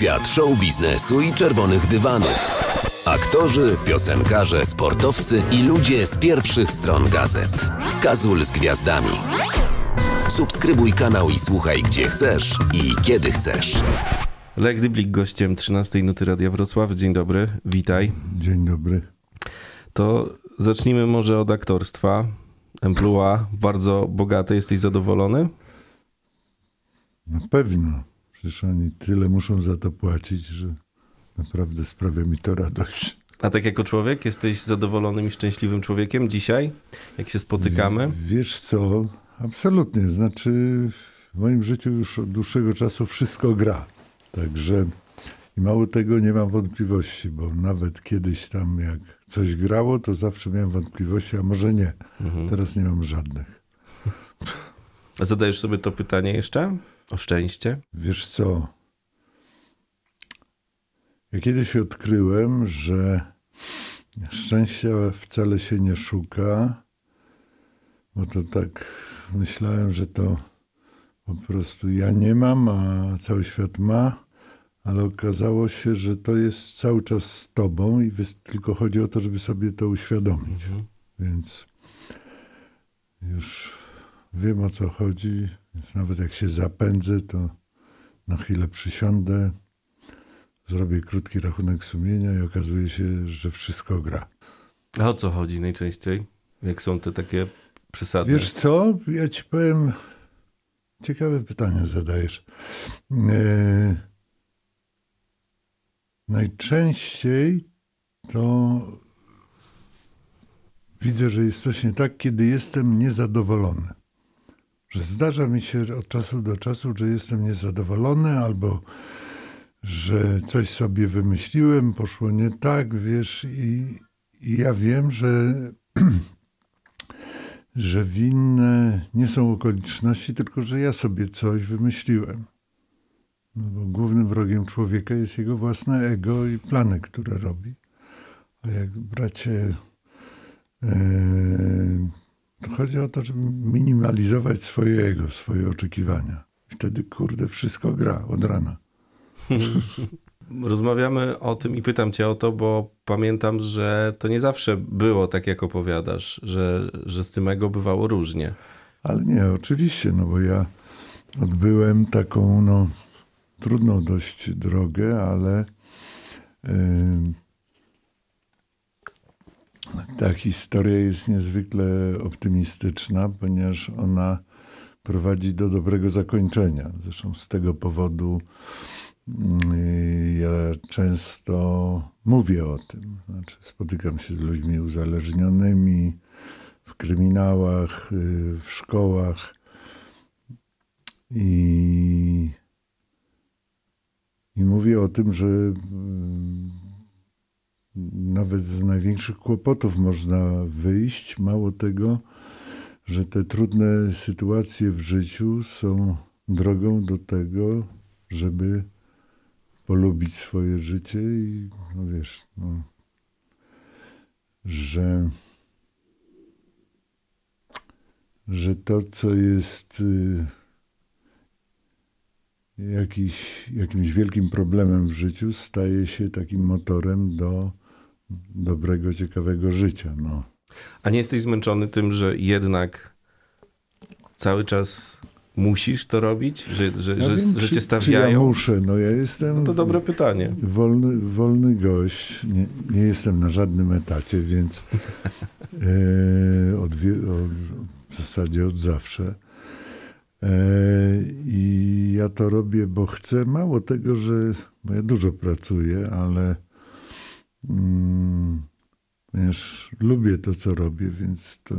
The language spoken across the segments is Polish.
Świat show biznesu i czerwonych dywanów. Aktorzy, piosenkarze, sportowcy i ludzie z pierwszych stron gazet. Kazul z gwiazdami. Subskrybuj kanał i słuchaj gdzie chcesz i kiedy chcesz. Lech Dyblik gościem 13 Nuty Radia Wrocław. Dzień dobry, witaj. Dzień dobry. To zacznijmy może od aktorstwa. Emplua bardzo bogate. Jesteś zadowolony? Na pewno. Przecież oni tyle muszą za to płacić, że naprawdę sprawia mi to radość. A tak jako człowiek jesteś zadowolonym i szczęśliwym człowiekiem dzisiaj, jak się spotykamy? Wiesz co? Absolutnie. Znaczy w moim życiu już od dłuższego czasu wszystko gra. Także i mało tego nie mam wątpliwości, bo nawet kiedyś tam jak coś grało, to zawsze miałem wątpliwości, a może nie. Teraz nie mam żadnych. A zadajesz sobie to pytanie jeszcze? O szczęście? Wiesz co? Ja kiedyś odkryłem, że szczęścia wcale się nie szuka, bo to tak myślałem, że to po prostu ja nie mam, a cały świat ma, ale okazało się, że to jest cały czas z tobą i tylko chodzi o to, żeby sobie to uświadomić. Więc już wiem o co chodzi, więc nawet jak się zapędzę, to na chwilę przysiądę, zrobię krótki rachunek sumienia i okazuje się, że wszystko gra. A o co chodzi najczęściej? Jak są te takie przesady? Wiesz co? Ja ci powiem. Ciekawe pytanie zadajesz. E, najczęściej to widzę, że jest coś nie tak, kiedy jestem niezadowolony. Że zdarza mi się od czasu do czasu, że jestem niezadowolony albo że coś sobie wymyśliłem, poszło nie tak, wiesz, i, i ja wiem, że że winne nie są okoliczności, tylko że ja sobie coś wymyśliłem. No bo głównym wrogiem człowieka jest jego własne ego i plany, które robi. A jak bracie, e, to chodzi o to, żeby minimalizować swoje ego, swoje oczekiwania. Wtedy, kurde, wszystko gra od rana. Rozmawiamy o tym i pytam cię o to, bo pamiętam, że to nie zawsze było tak, jak opowiadasz, że, że z tym ego bywało różnie. Ale nie, oczywiście, no bo ja odbyłem taką, no, trudną dość drogę, ale ym, ta historia jest niezwykle optymistyczna, ponieważ ona prowadzi do dobrego zakończenia. Zresztą z tego powodu yy, ja często mówię o tym. Znaczy, spotykam się z ludźmi uzależnionymi w kryminałach, yy, w szkołach i, i mówię o tym, że mm, nawet z największych kłopotów można wyjść. Mało tego, że te trudne sytuacje w życiu są drogą do tego, żeby polubić swoje życie i no wiesz, no, że, że to, co jest y, jakiś, jakimś wielkim problemem w życiu, staje się takim motorem do dobrego, ciekawego życia. No. A nie jesteś zmęczony tym, że jednak cały czas musisz to robić? Że, że, Ja że, wiem, że czy, cię czy ja stawiają? muszę, no ja jestem No to dobre pytanie. wolny, wolny gość, nie, nie jestem na żadnym etacie, więc e, od, od, w zasadzie od zawsze. E, I ja to robię, bo chcę. Mało tego, że bo ja dużo pracuję, ale mm, ponieważ lubię to, co robię, więc to,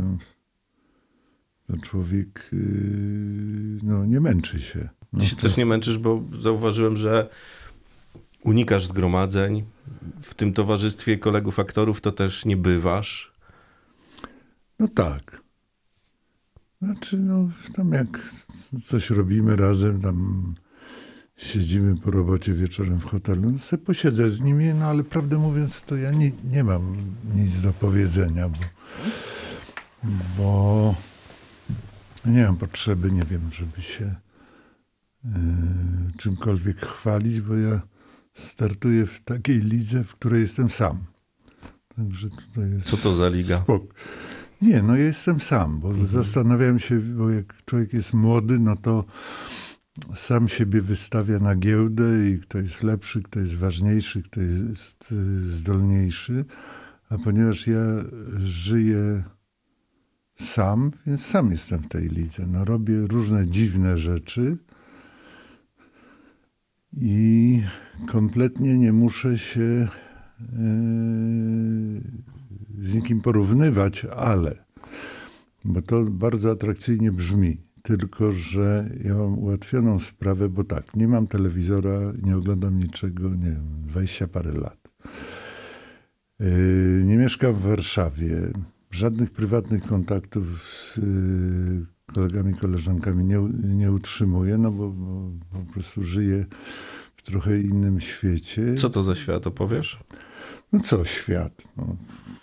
to człowiek y, no, nie męczy się. No, Ty się też nie męczysz, bo zauważyłem, że unikasz zgromadzeń. W tym towarzystwie kolegów aktorów to też nie bywasz. No tak. Znaczy, no, tam jak coś robimy razem, tam siedzimy po robocie wieczorem w hotelu, no sobie posiedzę z nimi, no ale prawdę mówiąc, to ja nie, nie mam nic do powiedzenia, bo, bo nie mam potrzeby, nie wiem, żeby się e, czymkolwiek chwalić, bo ja startuję w takiej lidze, w której jestem sam. Także tutaj jest Co to za liga? spok- Nie, no ja jestem sam, bo zastanawiam się, bo jak człowiek jest młody, no to sam siebie wystawia na giełdę i kto jest lepszy, kto jest ważniejszy, kto jest y, zdolniejszy. A ponieważ ja żyję sam, więc sam jestem w tej lidze. No, robię różne dziwne rzeczy i kompletnie nie muszę się e, z nikim porównywać, ale, bo to bardzo atrakcyjnie brzmi, tylko że ja mam ułatwioną sprawę, bo tak, nie mam telewizora, nie oglądam niczego, nie wiem, 20 parę lat. Yy, Nie mieszkam w Warszawie. Żadnych prywatnych kontaktów z yy, kolegami, koleżankami nie, nie utrzymuję, no bo, bo po prostu żyję w trochę innym świecie. Co to za świat, opowiesz? No co, świat. No.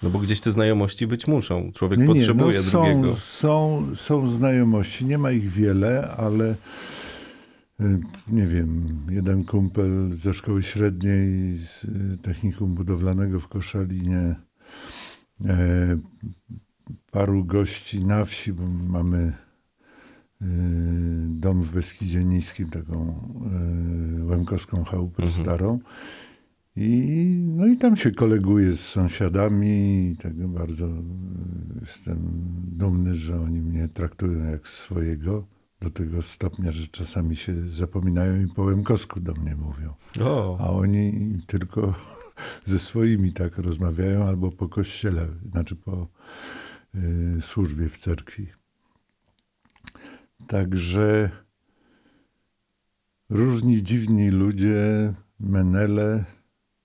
No bo gdzieś te znajomości być muszą. Człowiek Nie, nie, potrzebuje no są, drugiego. Są, są znajomości, nie ma ich wiele, ale y, nie wiem, jeden kumpel ze szkoły średniej, z y, technikum budowlanego w Koszalinie, e, paru gości na wsi, bo mamy y, dom w Beskidzie Niskim, taką y, łemkowską chałupę starą. I, no i tam się koleguję z sąsiadami i tak bardzo y, jestem dumny, że oni mnie traktują jak swojego. Do tego stopnia, że czasami się zapominają i po łemkowsku do mnie mówią. O, A oni tylko ze swoimi tak rozmawiają albo po kościele, znaczy po y, służbie w cerkwi. Także różni dziwni ludzie, menele.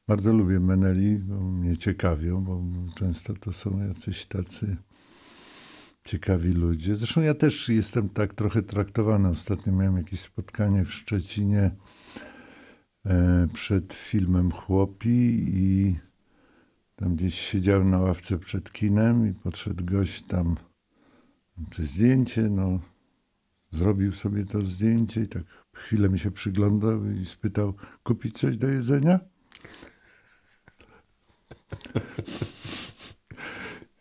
Bardzo lubię meneli, bo mnie ciekawią, bo często to są jacyś tacy ciekawi ludzie. Zresztą ja też jestem tak trochę traktowany. Ostatnio miałem jakieś spotkanie w Szczecinie e, przed filmem Chłopi i tam gdzieś siedziałem na ławce przed kinem i podszedł gość tam, czy zdjęcie, no zrobił sobie to zdjęcie i tak chwilę mi się przyglądał i spytał, kupić coś do jedzenia?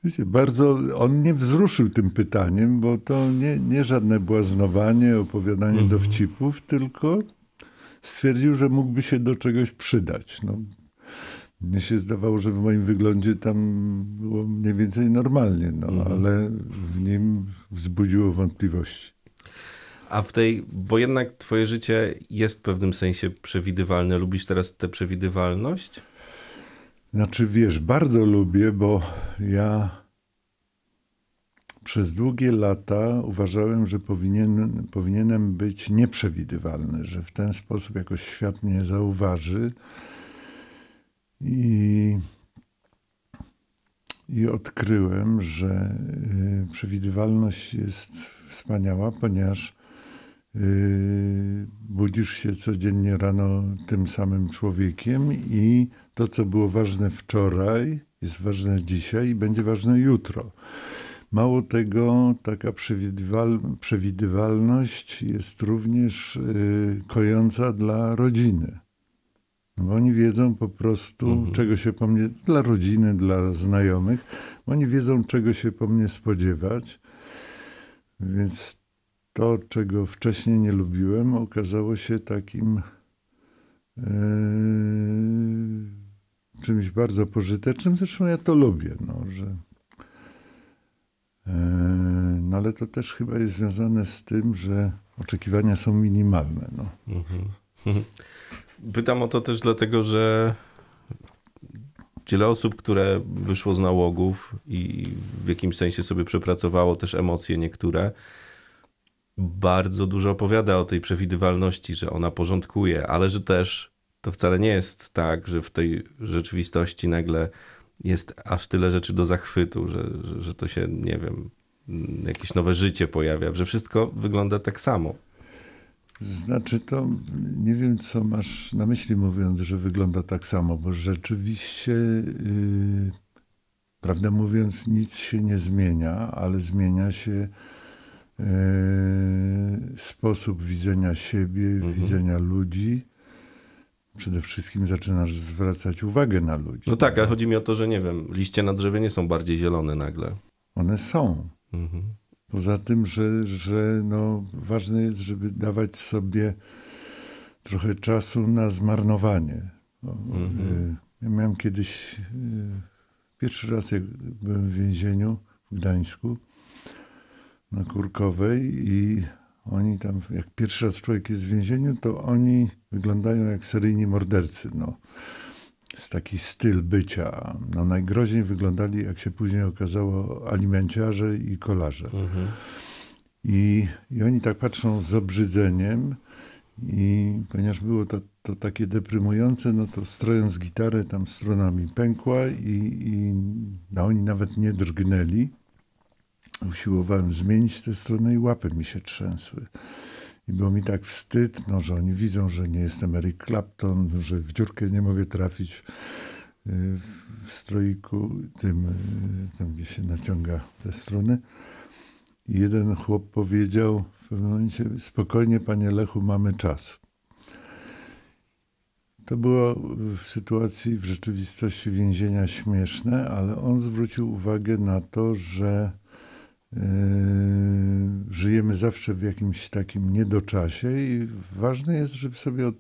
Wiecie, bardzo on mnie wzruszył tym pytaniem, bo to nie, nie żadne błaznowanie, opowiadanie dowcipów, tylko stwierdził, że mógłby się do czegoś przydać. No, mnie się zdawało, że w moim wyglądzie tam było mniej więcej normalnie, no, ale w nim wzbudziło wątpliwości. A w tej, bo jednak twoje życie jest w pewnym sensie przewidywalne. Lubisz teraz tę przewidywalność? Znaczy, wiesz, bardzo lubię, bo ja przez długie lata uważałem, że powinien, powinienem być nieprzewidywalny, że w ten sposób jakoś świat mnie zauważy. I, i odkryłem, że y, przewidywalność jest wspaniała, ponieważ budzisz się codziennie rano tym samym człowiekiem i to, co było ważne wczoraj, jest ważne dzisiaj i będzie ważne jutro. Mało tego, taka przewidywal, przewidywalność jest również y, kojąca dla rodziny. No bo oni wiedzą po prostu, czego się po mnie, dla rodziny, dla znajomych, bo oni wiedzą, czego się po mnie spodziewać. Więc to, czego wcześniej nie lubiłem, okazało się takim e, czymś bardzo pożytecznym. Zresztą ja to lubię, no, że. E, no ale to też chyba jest związane z tym, że oczekiwania są minimalne. No. Pytam o to też dlatego, że wiele osób, które wyszło z nałogów i w jakimś sensie sobie przepracowało też emocje niektóre, bardzo dużo opowiada o tej przewidywalności, że ona porządkuje, ale że też to wcale nie jest tak, że w tej rzeczywistości nagle jest aż tyle rzeczy do zachwytu, że, że, to się, nie wiem, jakieś nowe życie pojawia, że wszystko wygląda tak samo. Znaczy to nie wiem, co masz na myśli, mówiąc, że wygląda tak samo, bo rzeczywiście, yy, prawdę mówiąc, nic się nie zmienia, ale zmienia się sposób widzenia siebie, widzenia ludzi. przede wszystkim zaczynasz zwracać uwagę na ludzi. No tak, ale chodzi mi o to, że nie wiem, liście na drzewie nie są bardziej zielone nagle. One są. Mhm. Poza tym, że, że no, ważne jest, żeby dawać sobie trochę czasu na zmarnowanie. No, y, Ja miałem kiedyś, y, pierwszy raz jak byłem w więzieniu w Gdańsku, na Kurkowej i oni tam, jak pierwszy raz człowiek jest w więzieniu, to oni wyglądają jak seryjni mordercy. No. Jest taki styl bycia. No, najgroźniej wyglądali, jak się później okazało, alimenciarze i kolarze. Mhm. I, I oni tak patrzą z obrzydzeniem i ponieważ było to, to takie deprymujące, no to strojąc gitarę tam stronami pękła i, i no oni nawet nie drgnęli. Usiłowałem zmienić tę stronę i łapy mi się trzęsły. I było mi tak wstyd, no, że oni widzą, że nie jestem Eric Clapton, że w dziurkę nie mogę trafić y, w, stroiku, tym, y, tam gdzie się naciąga te strony. I jeden chłop powiedział w pewnym momencie, spokojnie panie Lechu, mamy czas. To było w sytuacji, w rzeczywistości więzienia śmieszne, ale on zwrócił uwagę na to, że żyjemy zawsze w jakimś takim niedoczasie i ważne jest, żeby sobie od,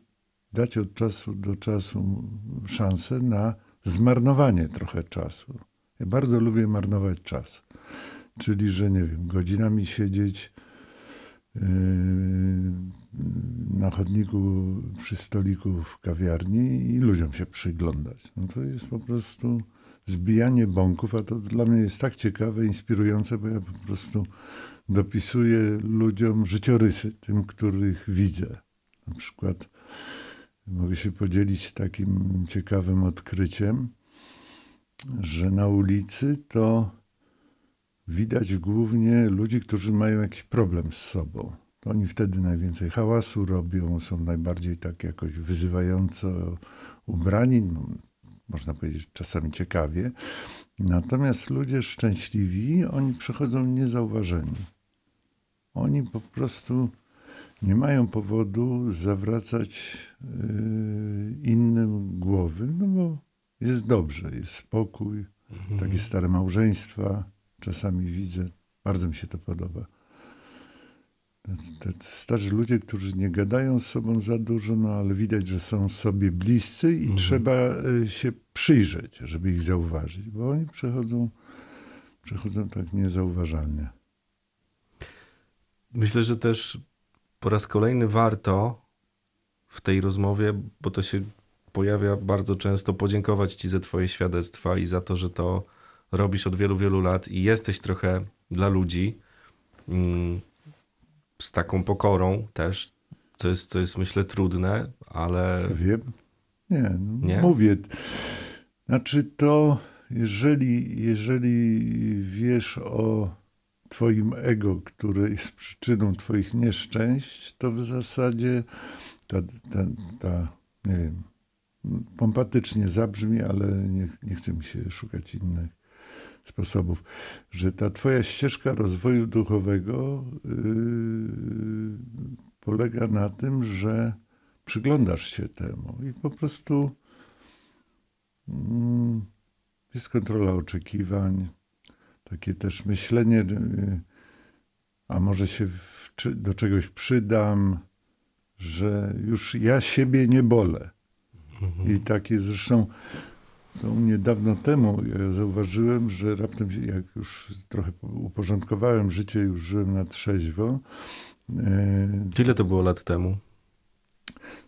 dać od czasu do czasu szansę na zmarnowanie trochę czasu. Ja bardzo lubię marnować czas. Czyli, że nie wiem, godzinami siedzieć yy, na chodniku przy stoliku w kawiarni i ludziom się przyglądać. No to jest po prostu zbijanie bąków, a to dla mnie jest tak ciekawe, inspirujące, bo ja po prostu dopisuję ludziom życiorysy, tym, których widzę. Na przykład mogę się podzielić takim ciekawym odkryciem, że na ulicy to widać głównie ludzi, którzy mają jakiś problem z sobą. To oni wtedy najwięcej hałasu robią, są najbardziej tak jakoś wyzywająco ubrani, no, można powiedzieć czasami ciekawie. Natomiast ludzie szczęśliwi, oni przechodzą niezauważeni. Oni po prostu nie mają powodu zawracać yy, innym głowy, no bo jest dobrze, jest spokój, takie stare małżeństwa, czasami widzę, bardzo mi się to podoba. Starzy ludzie, którzy nie gadają z sobą za dużo, no ale widać, że są sobie bliscy i trzeba y, się przyjrzeć, żeby ich zauważyć, bo oni przechodzą, przechodzą tak niezauważalnie. Myślę, że też po raz kolejny warto w tej rozmowie, bo to się pojawia bardzo często, podziękować Ci za Twoje świadectwa i za to, że to robisz od wielu, wielu lat i jesteś trochę dla ludzi mm, z taką pokorą też. To jest, to jest myślę trudne, ale Wiem. Nie, no, Nie? mówię. Znaczy to, jeżeli, jeżeli wiesz o twoim ego, które jest przyczyną twoich nieszczęść, to w zasadzie ta, ta, ta nie wiem, pompatycznie zabrzmi, ale nie, nie chce mi się szukać innych sposobów, że ta twoja ścieżka rozwoju duchowego yy, polega na tym, że przyglądasz się temu i po prostu mm, jest kontrola oczekiwań, takie też myślenie, y, a może się w, do czegoś przydam, że już ja siebie nie bolę. I takie zresztą to u mnie dawno temu ja zauważyłem, że raptem jak już trochę uporządkowałem życie, już żyłem na trzeźwo, e, ile to było lat temu?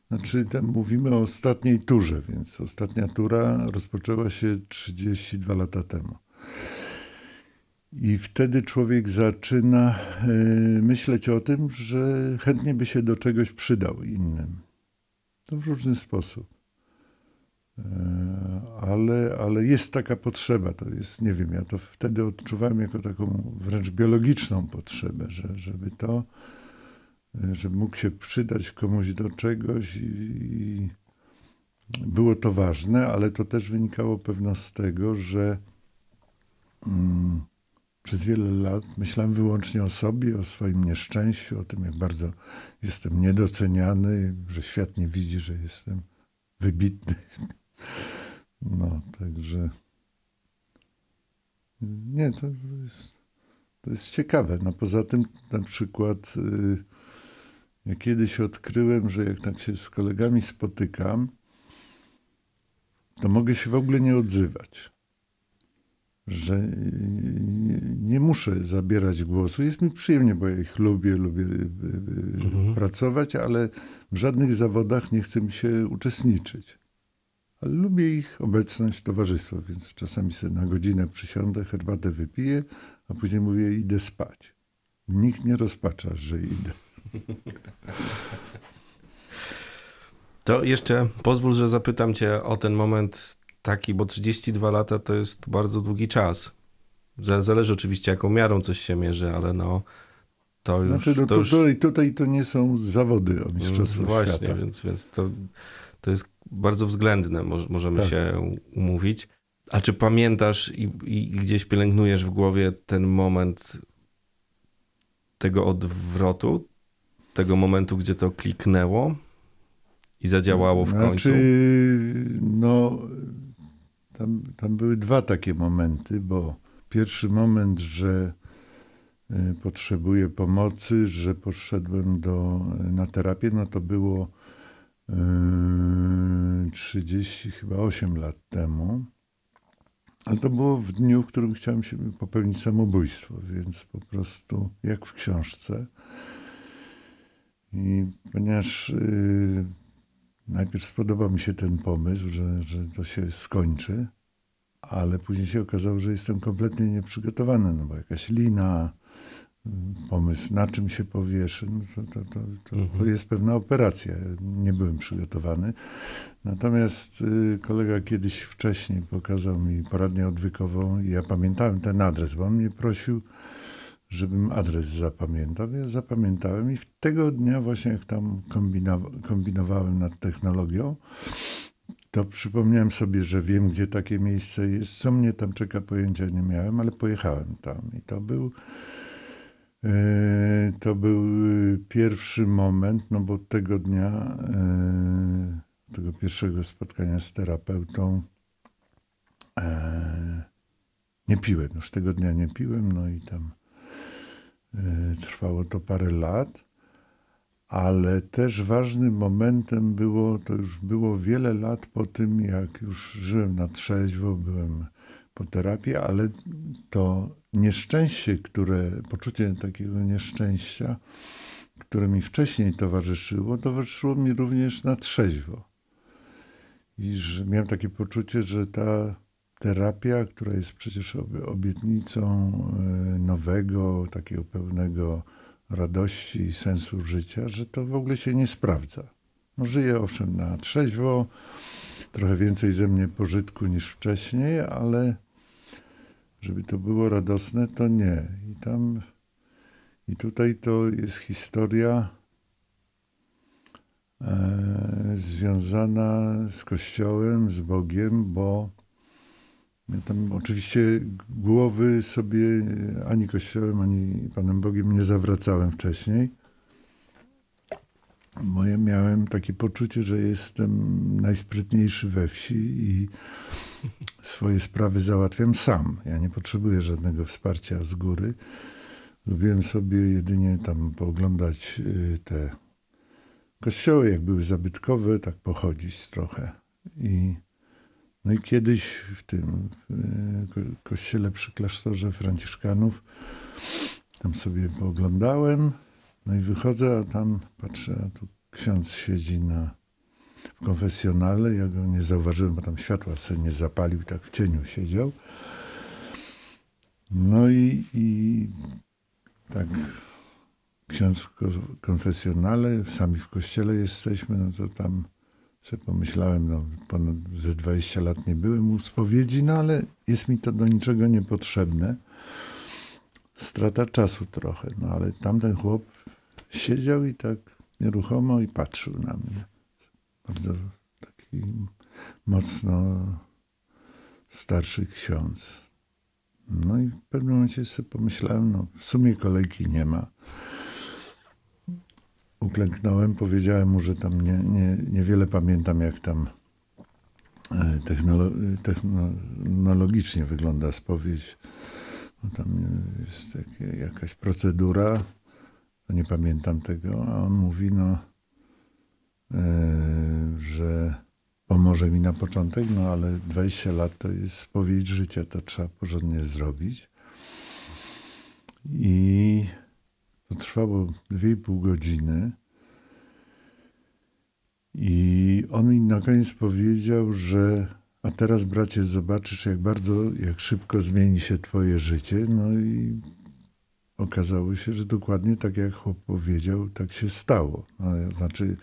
znaczy, mówimy o ostatniej turze, więc ostatnia tura rozpoczęła się 32 lata temu. I wtedy człowiek zaczyna e, myśleć o tym, że chętnie by się do czegoś przydał innym. To w różny sposób. Ale, ale jest taka potrzeba, to jest, nie wiem, ja to wtedy odczuwałem jako taką wręcz biologiczną potrzebę, że, żeby to, żeby mógł się przydać komuś do czegoś i, i było to ważne, ale to też wynikało pewno z tego, że mm, przez wiele lat myślałem wyłącznie o sobie, o swoim nieszczęściu, o tym, jak bardzo jestem niedoceniany, że świat nie widzi, że jestem wybitny. No, także nie, to jest, to jest ciekawe. No poza tym na przykład y, ja kiedyś odkryłem, że jak tak się z kolegami spotykam, to mogę się w ogóle nie odzywać. Że nie, nie muszę zabierać głosu. Jest mi przyjemnie, bo ja ich lubię, lubię y, y, Mhm. pracować, ale w żadnych zawodach nie chcę mi się uczestniczyć. Ale lubię ich obecność, towarzystwo, więc czasami sobie na godzinę przysiądę, herbatę wypiję, a później mówię, idę spać. Nikt nie rozpacza, że idę. To jeszcze pozwól, że zapytam cię o ten moment taki, bo 32 lata to jest bardzo długi czas. Za- Zależy oczywiście, jaką miarą coś się mierzy, ale no to już... Znaczy, no to to już tutaj, tutaj to nie są zawody o Mistrzostwo Mm, Właśnie, Świata. więc, więc to, to jest bardzo względne, mo- możemy Tak. się umówić. A czy pamiętasz i, i gdzieś pielęgnujesz w głowie ten moment tego odwrotu, tego momentu, gdzie to kliknęło i zadziałało w końcu? Znaczy, no, tam, tam były dwa takie momenty, bo pierwszy moment, że y, potrzebuję pomocy, że poszedłem do, na terapię, no to było 30, chyba 8 lat temu. Ale to było w dniu, w którym chciałem się popełnić samobójstwo, więc po prostu jak w książce. I ponieważ y, najpierw spodobał mi się ten pomysł, że, że to się skończy, ale później się okazało, że jestem kompletnie nieprzygotowany, no bo jakaś lina, pomysł na czym się powieszę, no to, to, to, to, to jest pewna operacja. Nie byłem przygotowany. Natomiast y, kolega kiedyś wcześniej pokazał mi poradnię odwykową i ja pamiętałem ten adres, bo on mnie prosił, żebym adres zapamiętał. Ja zapamiętałem i w tego dnia właśnie jak tam kombinowa- kombinowałem nad technologią, to przypomniałem sobie, że wiem, gdzie takie miejsce jest. Co mnie tam czeka, pojęcia nie miałem, ale pojechałem tam i to był to był e, pierwszy moment, no bo tego dnia, e, tego pierwszego spotkania z terapeutą e, nie piłem. Już tego dnia nie piłem, no i tam e, trwało to parę lat. Ale też ważnym momentem było, to już było wiele lat po tym, jak już żyłem na trzeźwo, byłem po terapii, ale to nieszczęście, które, poczucie takiego nieszczęścia, które mi wcześniej towarzyszyło, towarzyszyło mi również na trzeźwo. I że miałem takie poczucie, że ta terapia, która jest przecież obie- obietnicą e, nowego, takiego pełnego radości i sensu życia, że to w ogóle się nie sprawdza. No, żyję owszem na trzeźwo, trochę więcej ze mnie pożytku niż wcześniej, ale żeby to było radosne, to nie. I tam, i tutaj to jest historia e, związana z Kościołem, z Bogiem, bo ja tam oczywiście głowy sobie ani Kościołem, ani Panem Bogiem nie zawracałem wcześniej. Bo ja miałem takie poczucie, że jestem najsprytniejszy we wsi i swoje sprawy załatwiam sam. Ja nie potrzebuję żadnego wsparcia z góry. Lubiłem sobie jedynie tam pooglądać y, te kościoły, jak były zabytkowe, tak pochodzić trochę. I, no i kiedyś w tym y, ko- kościele przy klasztorze Franciszkanów tam sobie pooglądałem. No i wychodzę, a tam patrzę, a tu ksiądz siedzi na, w konfesjonale. Ja go nie zauważyłem, bo tam światła sobie nie zapalił, tak w cieniu siedział. No i, i tak ksiądz w ko- konfesjonale, sami w kościele jesteśmy, no to tam sobie pomyślałem, no ponad ze 20 lat nie byłem u spowiedzi, no ale jest mi to do niczego niepotrzebne. Strata czasu trochę, no ale tamten chłop siedział i tak nieruchomo i patrzył na mnie. Bardzo taki mocno starszy ksiądz. No i w pewnym momencie sobie pomyślałem, no w sumie kolejki nie ma. Uklęknąłem, powiedziałem mu, że tam nie, nie, niewiele pamiętam, jak tam e, technolo technologicznie wygląda spowiedź. No tam jest takie, jakaś procedura, nie pamiętam tego, a on mówi, no, e, że pomoże mi na początek, no ale 20 lat to jest spowiedź życia, to trzeba porządnie zrobić. I to trwało 2,5 godziny. I on mi na koniec powiedział, że a teraz bracie zobaczysz jak bardzo, jak szybko zmieni się twoje życie. No i okazało się, że dokładnie tak jak chłop powiedział, tak się stało. Znaczy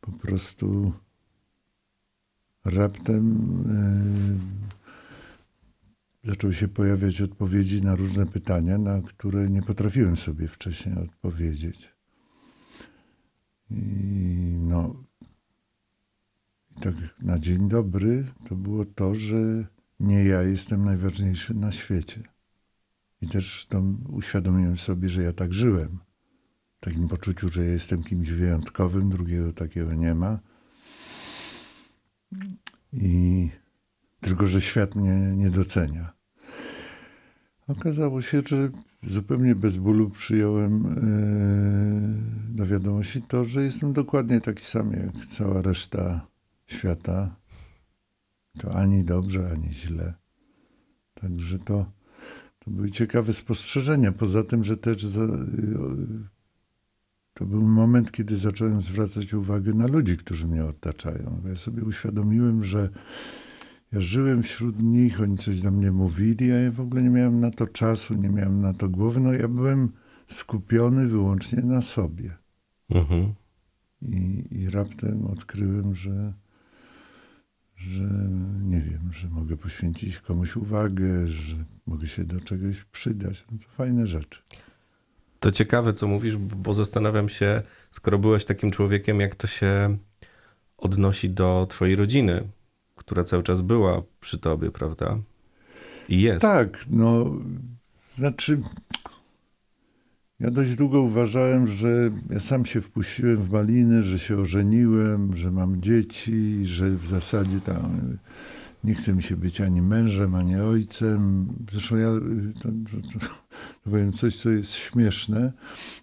po prostu raptem yy, zaczęły się pojawiać odpowiedzi na różne pytania, na które nie potrafiłem sobie wcześniej odpowiedzieć. I no, i tak na dzień dobry to było to, że nie ja jestem najważniejszy na świecie. I też to uświadomiłem sobie, że ja tak żyłem. W takim poczuciu, że jestem kimś wyjątkowym, drugiego takiego nie ma. I tylko, że świat mnie nie docenia. Okazało się, że zupełnie bez bólu przyjąłem yy, do wiadomości to, że jestem dokładnie taki sam jak cała reszta świata. To ani dobrze, ani źle. Także to, to były ciekawe spostrzeżenia. Poza tym, że też za, to był moment, kiedy zacząłem zwracać uwagę na ludzi, którzy mnie otaczają. Ja sobie uświadomiłem, że ja żyłem wśród nich, oni coś do mnie mówili, a ja w ogóle nie miałem na to czasu, nie miałem na to głowy. No ja byłem skupiony wyłącznie na sobie. Mhm. I, I raptem odkryłem, że że nie wiem, że mogę poświęcić komuś uwagę, że mogę się do czegoś przydać. No to fajne rzeczy. To ciekawe, co mówisz, bo zastanawiam się, skoro byłeś takim człowiekiem, jak to się odnosi do twojej rodziny, która cały czas była przy tobie, prawda? I jest. Tak, no, znaczy, ja dość długo uważałem, że ja sam się wpuściłem w maliny, że się ożeniłem, że mam dzieci, że w zasadzie tam nie chce mi się być ani mężem, ani ojcem. Zresztą ja to, to, to, to powiem coś, co jest śmieszne,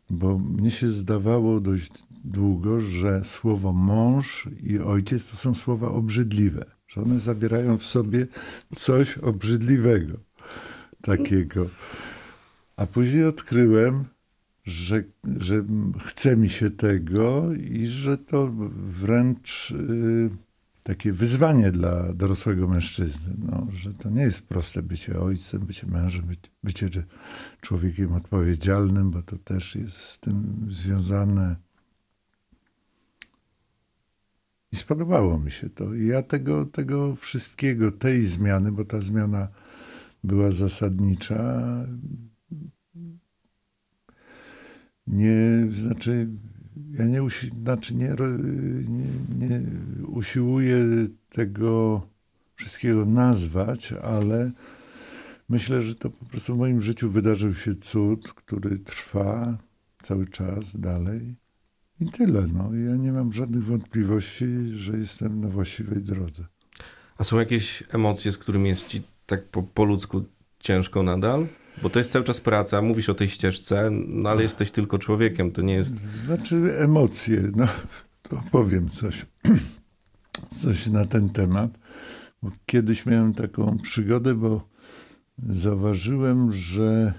bo mnie się zdawało dość długo, że słowo mąż i ojciec to są słowa obrzydliwe, że one zawierają w sobie coś obrzydliwego takiego. A później odkryłem, że, że chce mi się tego i że to wręcz y, takie wyzwanie dla dorosłego mężczyzny, no, że to nie jest proste bycie ojcem, bycie mężem, bycie człowiekiem odpowiedzialnym, bo to też jest z tym związane. I spodobało mi się to. I ja tego, tego wszystkiego, tej zmiany, bo ta zmiana była zasadnicza, nie, znaczy ja nie, usi, znaczy nie, nie, nie usiłuję tego wszystkiego nazwać, ale myślę, że to po prostu w moim życiu wydarzył się cud, który trwa cały czas dalej. I tyle. No. Ja nie mam żadnych wątpliwości, że jestem na właściwej drodze. A są jakieś emocje, z którymi jest ci tak po, po ludzku ciężko nadal? Bo to jest cały czas praca, mówisz o tej ścieżce, no ale jesteś tylko człowiekiem, to nie jest... Znaczy emocje, no to powiem coś, coś na ten temat. Bo kiedyś miałem taką przygodę, bo zauważyłem, że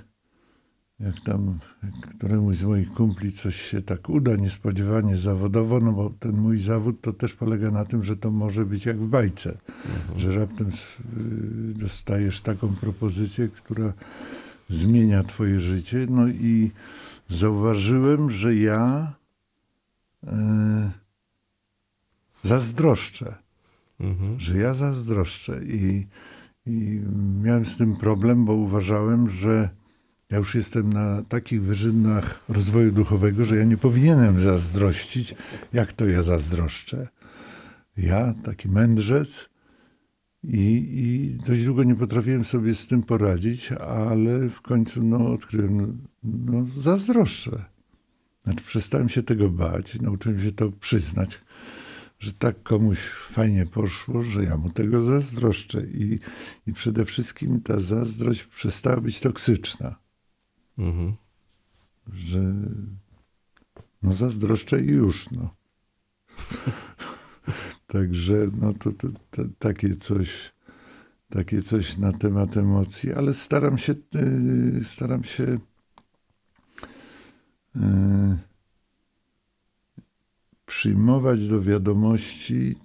jak tam któremuś z moich kumpli coś się tak uda niespodziewanie zawodowo, no bo ten mój zawód to też polega na tym, że to może być jak w bajce, mhm. że raptem y, dostajesz taką propozycję, która zmienia twoje życie. No i zauważyłem, że ja e, zazdroszczę. Mhm. Że ja zazdroszczę. I, I miałem z tym problem, bo uważałem, że ja już jestem na takich wyżynach rozwoju duchowego, że ja nie powinienem zazdrościć. Jak to ja zazdroszczę? Ja, taki mędrzec, i, I dość długo nie potrafiłem sobie z tym poradzić, ale w końcu no, odkryłem, no, zazdroszczę. Znaczy przestałem się tego bać, nauczyłem się to przyznać. że tak komuś fajnie poszło, że ja mu tego zazdroszczę. I, i przede wszystkim ta zazdrość przestała być toksyczna. Mhm. Że no zazdroszczę i już, no. Także no to, to, to, takie coś takie coś na temat emocji, ale staram się yy, staram się yy, przyjmować do wiadomości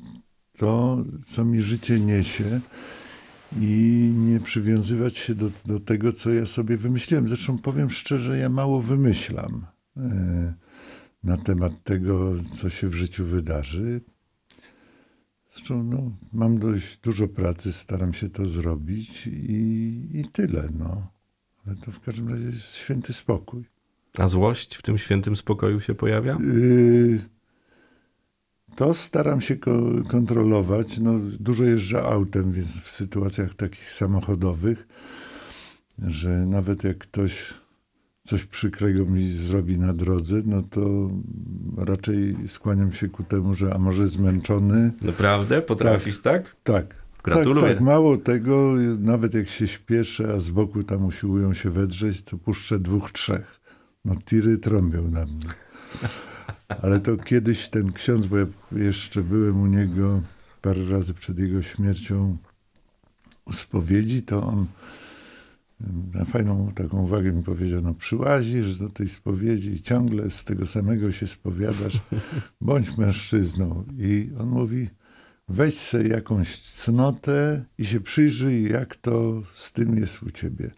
to, co mi życie niesie i nie przywiązywać się do, do tego, co ja sobie wymyśliłem. Zresztą powiem szczerze, ja mało wymyślam yy, na temat tego, co się w życiu wydarzy. Zresztą no, mam dość dużo pracy, staram się to zrobić i, i tyle. No. Ale to w każdym razie jest święty spokój. A złość w tym świętym spokoju się pojawia? Yy, to staram się ko- kontrolować. No, dużo jeżdżę autem, więc w sytuacjach takich samochodowych, że nawet jak ktoś coś przykrego mi zrobi na drodze, no to raczej skłaniam się ku temu, że a może zmęczony. Naprawdę? Potrafisz tak? Tak. Gratuluję. Tak, tak, mało tego, nawet jak się śpieszę, a z boku tam usiłują się wedrzeć, to puszczę dwóch, trzech. No tiry trąbią na mnie. Ale to kiedyś ten ksiądz, bo ja jeszcze byłem u niego parę razy przed jego śmiercią u spowiedzi, to on na fajną taką uwagę mi powiedział, no przyłazisz do tej spowiedzi i ciągle z tego samego się spowiadasz, bądź mężczyzną. I on mówi, weź sobie jakąś cnotę i się przyjrzyj, jak to z tym jest u ciebie.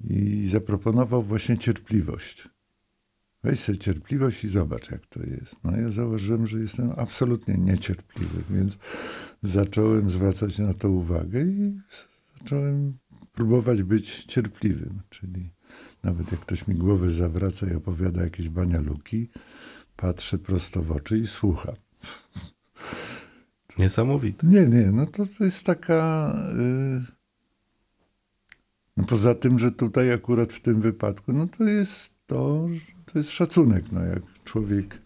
I zaproponował właśnie cierpliwość. Weź sobie cierpliwość i zobacz, jak to jest. No ja zauważyłem, że jestem absolutnie niecierpliwy, więc zacząłem zwracać na to uwagę i zacząłem próbować być cierpliwym, czyli nawet jak ktoś mi głowę zawraca i opowiada jakieś banialuki, patrzę prosto w oczy i słucham. Niesamowite. Nie, nie, no to, to jest taka... Yy... No poza tym, że tutaj akurat w tym wypadku, no to jest to, to jest szacunek, no jak człowiek,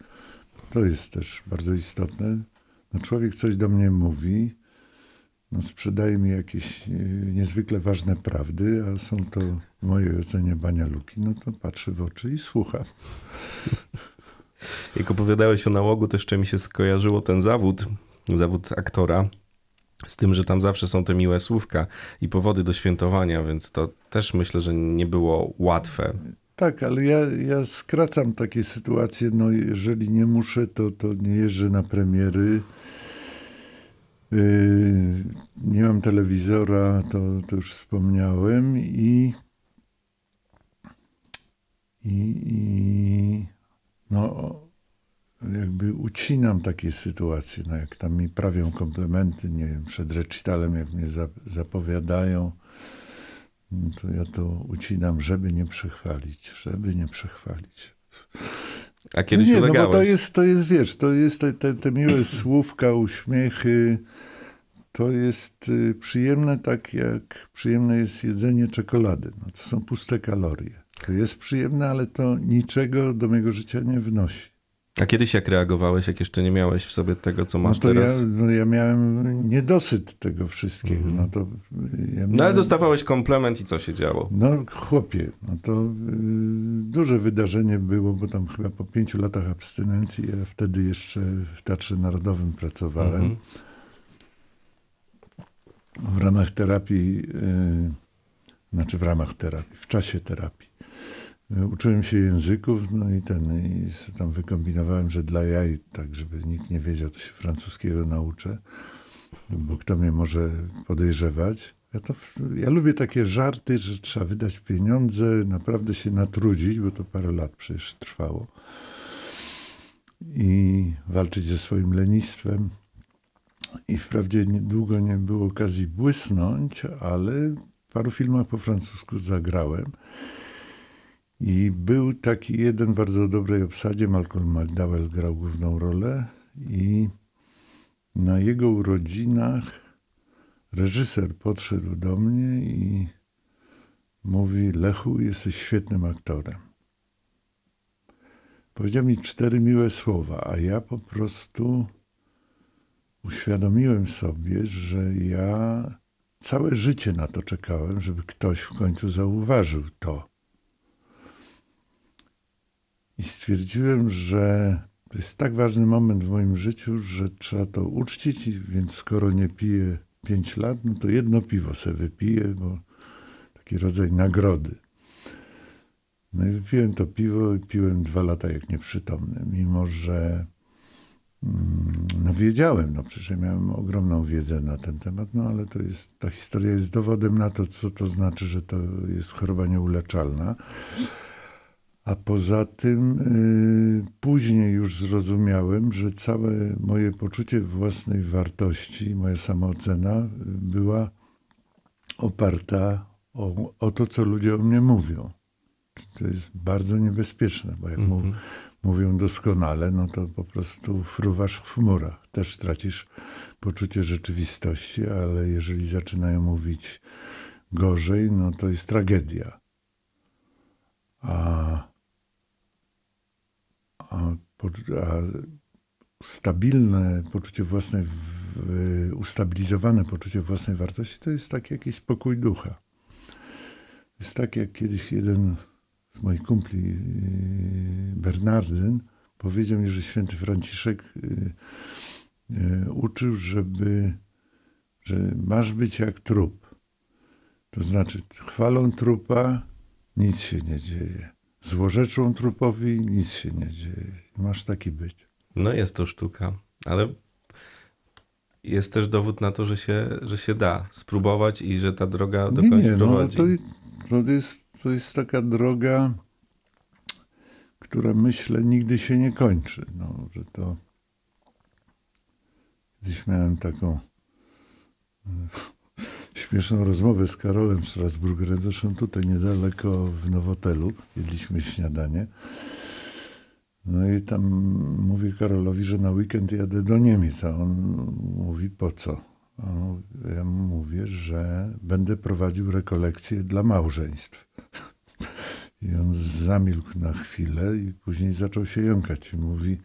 to jest też bardzo istotne, no człowiek coś do mnie mówi, no sprzedaje mi jakieś yy, niezwykle ważne prawdy, a są to w mojej ocenie banialuki, no to patrzę w oczy i słucham. Jak opowiadałeś o nałogu, to jeszcze mi się skojarzyło ten zawód, zawód aktora, z tym, że tam zawsze są te miłe słówka i powody do świętowania, więc to też myślę, że nie było łatwe. Tak, ale ja, ja skracam takie sytuacje. No, jeżeli nie muszę, to, to nie jeżdżę na premiery. Yy, nie mam telewizora, to, to już wspomniałem. I, i, i no, jakby ucinam takie sytuacje. No, jak tam mi prawią komplementy, nie wiem, przed recitalem, jak mnie zapowiadają no to ja to ucinam, żeby nie przechwalić, żeby nie przechwalić. A kiedyś no nie, ulegałeś? no bo to jest, to jest, wiesz, to jest te, te, te miłe słówka, uśmiechy, to jest y, przyjemne tak jak przyjemne jest jedzenie czekolady. No, to są puste kalorie. To jest przyjemne, ale to niczego do mego życia nie wnosi. A kiedyś jak reagowałeś, jak jeszcze nie miałeś w sobie tego, co masz no to teraz? Ja, no ja miałem niedosyt tego wszystkiego. Mm. No, to ja miałem... no ale dostawałeś komplement i co się działo? No chłopie, no to y, duże wydarzenie było, bo tam chyba po pięciu latach abstynencji, ja wtedy jeszcze w Teatrze Narodowym pracowałem. Mm -hmm. W ramach terapii, y, znaczy w ramach terapii, w czasie terapii Uczyłem się języków, no i ten, i tam wykombinowałem, że dla jaj, tak żeby nikt nie wiedział, to się francuskiego nauczę, bo kto mnie może podejrzewać. Ja, to, ja lubię takie żarty, że trzeba wydać pieniądze, naprawdę się natrudzić, bo to parę lat przecież trwało. I walczyć ze swoim lenistwem. I wprawdzie długo nie było okazji błysnąć, ale w paru filmach po francusku zagrałem. I był taki jeden bardzo dobrej obsadzie, Malcolm McDowell grał główną rolę i na jego urodzinach reżyser podszedł do mnie i mówi: Lechu, jesteś świetnym aktorem. Powiedział mi cztery miłe słowa, a ja po prostu uświadomiłem sobie, że ja całe życie na to czekałem, żeby ktoś w końcu zauważył to. I stwierdziłem, że to jest tak ważny moment w moim życiu, że trzeba to uczcić, więc skoro nie piję 5 lat, no to jedno piwo sobie wypiję, bo taki rodzaj nagrody. No i wypiłem to piwo i piłem dwa lata jak nieprzytomny, mimo że mm, no wiedziałem, no przecież ja miałem ogromną wiedzę na ten temat, no ale to jest, ta historia jest dowodem na to, co to znaczy, że to jest choroba nieuleczalna. A poza tym y, później już zrozumiałem, że całe moje poczucie własnej wartości, moja samoocena była oparta o, o to, co ludzie o mnie mówią. To jest bardzo niebezpieczne, bo jak mu, mówią doskonale, no to po prostu fruwasz w chmurach. Też tracisz poczucie rzeczywistości, ale jeżeli zaczynają mówić gorzej, no to jest tragedia. A, a, stabilne poczucie własnej, ustabilizowane poczucie własnej wartości to jest taki jakiś spokój ducha. Jest tak, jak kiedyś jeden z moich kumpli, yy, Bernardyn, powiedział mi, że święty Franciszek yy, yy, uczył, żeby, że masz być jak trup. To znaczy, chwalą trupa, nic się nie dzieje. Złorzeczą trupowi, nic się nie dzieje. Masz taki być. No jest to sztuka, ale jest też dowód na to, że się, że się da spróbować i że ta droga do nie, końca nie, prowadzi. No, to, to, jest, to jest taka droga, która myślę nigdy się nie kończy. No, że to kiedyś miałem taką e, śmieszną rozmowę z Karolem Strasburgerem, zresztą tutaj niedaleko w Nowotelu, jedliśmy śniadanie. No i tam mówię Karolowi, że na weekend jadę do Niemiec, a on mówi po co? A ja mówię, że będę prowadził rekolekcje dla małżeństw. I on zamilkł na chwilę i później zaczął się jąkać i mówi,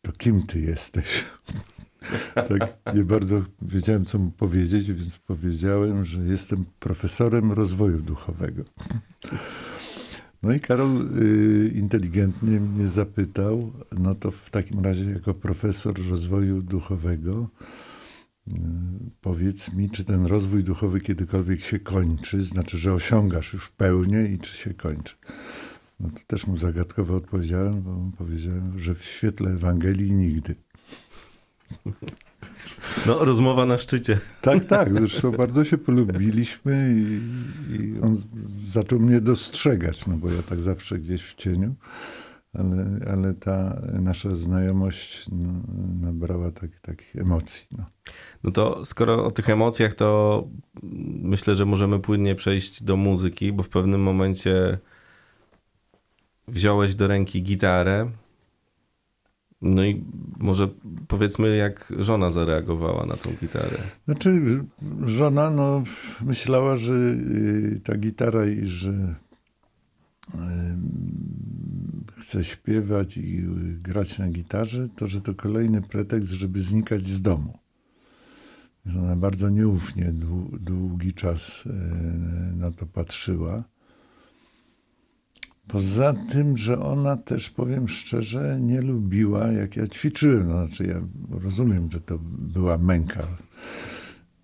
to kim ty jesteś? Tak nie bardzo wiedziałem, co mu powiedzieć, więc powiedziałem, że jestem profesorem rozwoju duchowego. No i Karol y, inteligentnie mnie zapytał, no to w takim razie jako profesor rozwoju duchowego y, powiedz mi, czy ten rozwój duchowy kiedykolwiek się kończy, znaczy, że osiągasz już pełnię i czy się kończy. No to też mu zagadkowo odpowiedziałem, bo powiedziałem, że w świetle Ewangelii nigdy. No, rozmowa na szczycie. Tak, tak. Zresztą bardzo się polubiliśmy i, i, on zaczął mnie dostrzegać, no bo ja tak zawsze gdzieś w cieniu, ale, ale ta nasza znajomość no, nabrała tak, takich emocji. No. no to skoro o tych emocjach, to myślę, że możemy płynnie przejść do muzyki, bo w pewnym momencie wziąłeś do ręki gitarę, no i może powiedzmy, jak żona zareagowała na tą gitarę. Znaczy, żona no, myślała, że y, ta gitara i że y, chce śpiewać i grać na gitarze, to że to kolejny pretekst, żeby znikać z domu. Ona bardzo nieufnie długi czas y, na to patrzyła. Poza tym, że ona też, powiem szczerze, nie lubiła, jak ja ćwiczyłem. No, znaczy, ja rozumiem, że to była męka.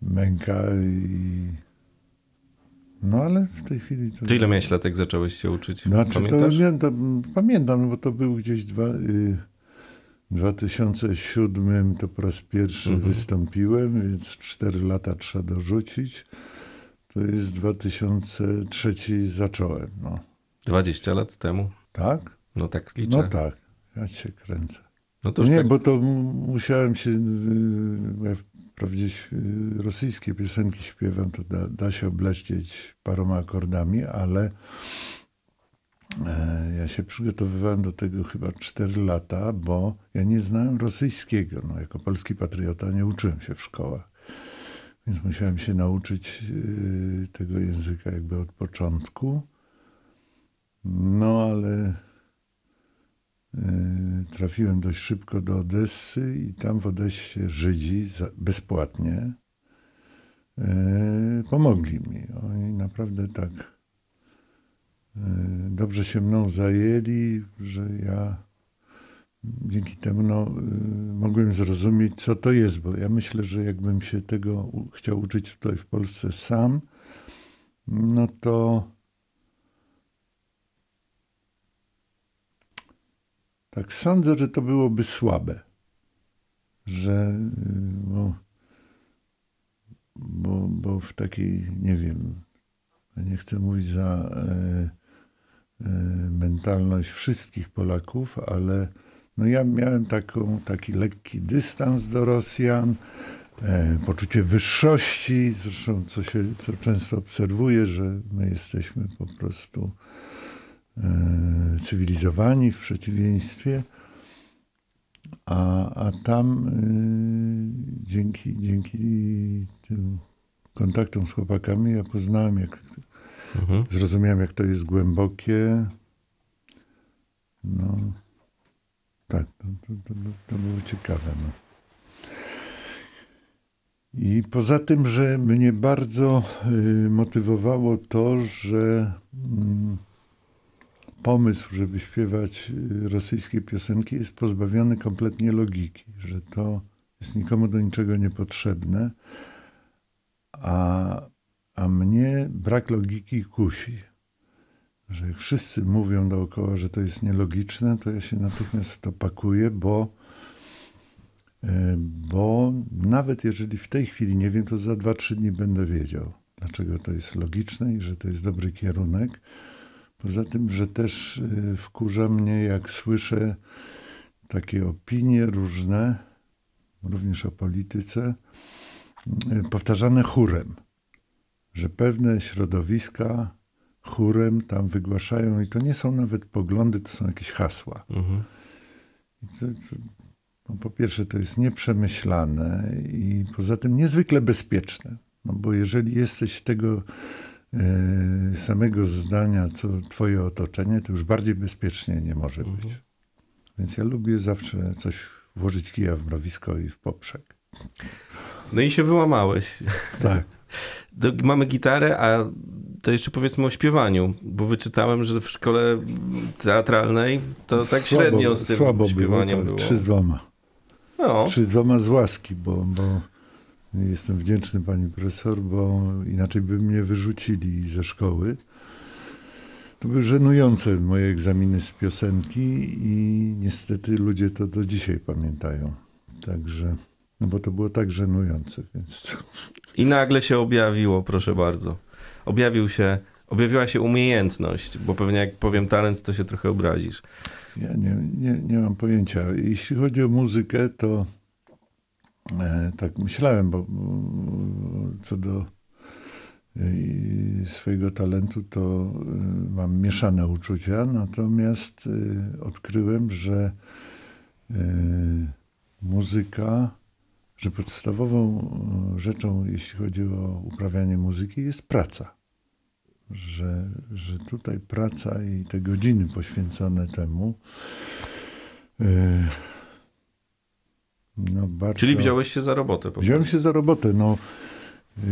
Męka i... No ale w tej chwili... To... Czy ile miałeś lat, jak zacząłeś się uczyć? Znaczy, Pamiętasz? To, nie, to, pamiętam, no bo to był gdzieś dwa, y, 2007 to po raz pierwszy mhm. wystąpiłem, więc 4 lata trzeba dorzucić. To jest 2003 zacząłem, no. 20 lat temu? Tak? No tak liczę. No tak, ja cię kręcę. No to nie, tak... bo to musiałem się, ja wprawdzie rosyjskie piosenki śpiewam, to da, da się obleścieć paroma akordami, ale e, ja się przygotowywałem do tego chyba 4 lata, bo ja nie znałem rosyjskiego. No, jako polski patriota nie uczyłem się w szkołach. Więc musiałem się nauczyć e, tego języka jakby od początku. No ale trafiłem dość szybko do Odessy i tam w Odessie Żydzi bezpłatnie pomogli mi. Oni naprawdę tak dobrze się mną zajęli, że ja dzięki temu no, mogłem zrozumieć, co to jest, bo ja myślę, że jakbym się tego chciał uczyć tutaj w Polsce sam, no to tak sądzę, że to byłoby słabe, że bo, bo, bo w takiej, nie wiem, nie chcę mówić za e, e, mentalność wszystkich Polaków, ale no ja miałem taką, taki lekki dystans do Rosjan, e, poczucie wyższości, zresztą co, się, co często obserwuję, że my jesteśmy po prostu cywilizowani w przeciwieństwie, a, a tam e, dzięki, dzięki tym kontaktom z chłopakami ja poznałem, jak, mhm. zrozumiałem, jak to jest głębokie. No, tak, to, to, to, to było ciekawe. No. I poza tym, że mnie bardzo y, motywowało to, że y, pomysł, żeby śpiewać y, rosyjskie piosenki jest pozbawiony kompletnie logiki, że to jest nikomu do niczego niepotrzebne, a, a mnie brak logiki kusi że jak wszyscy mówią dookoła, że to jest nielogiczne, to ja się natychmiast w to pakuję, bo, e, bo nawet jeżeli w tej chwili nie wiem, to za 2-3 dni będę wiedział, dlaczego to jest logiczne i że to jest dobry kierunek. Poza tym, że też e, wkurza mnie, jak słyszę takie opinie różne, również o polityce, e, powtarzane chórem, że pewne środowiska chórem tam wygłaszają i to nie są nawet poglądy, to są jakieś hasła. Mhm. To, to, no po pierwsze, to jest nieprzemyślane i poza tym niezwykle bezpieczne. No bo jeżeli jesteś tego samego zdania, co twoje otoczenie, to już bardziej bezpiecznie nie może mhm. być. Więc ja lubię zawsze coś włożyć kija w mrowisko i w poprzek. No i się wyłamałeś. Tak. Mamy gitarę, a to jeszcze powiedzmy o śpiewaniu, bo wyczytałem, że w szkole teatralnej to tak słabo, średnio z tym słabo śpiewaniem było. Tak, było. Trzy z dwoma. No. Trzy z dwoma z łaski, bo, bo jestem wdzięczny pani profesor, bo inaczej by mnie wyrzucili ze szkoły. To były żenujące moje egzaminy z piosenki i niestety ludzie to do dzisiaj pamiętają. Także, no bo to było tak żenujące, więc... I nagle się objawiło, proszę bardzo objawił się, objawiła się umiejętność, bo pewnie jak powiem talent, to się trochę obrazisz. Ja nie, nie, nie mam pojęcia. Jeśli chodzi o muzykę, to tak myślałem, bo co do e, swojego talentu, to e, mam mieszane uczucia, natomiast e, odkryłem, że e, muzyka że podstawową e, rzeczą, jeśli chodzi o uprawianie muzyki, jest praca. Że, że tutaj praca i te godziny poświęcone temu. No bardzo... Czyli wziąłeś się za robotę? Po Wziąłem się za robotę. No,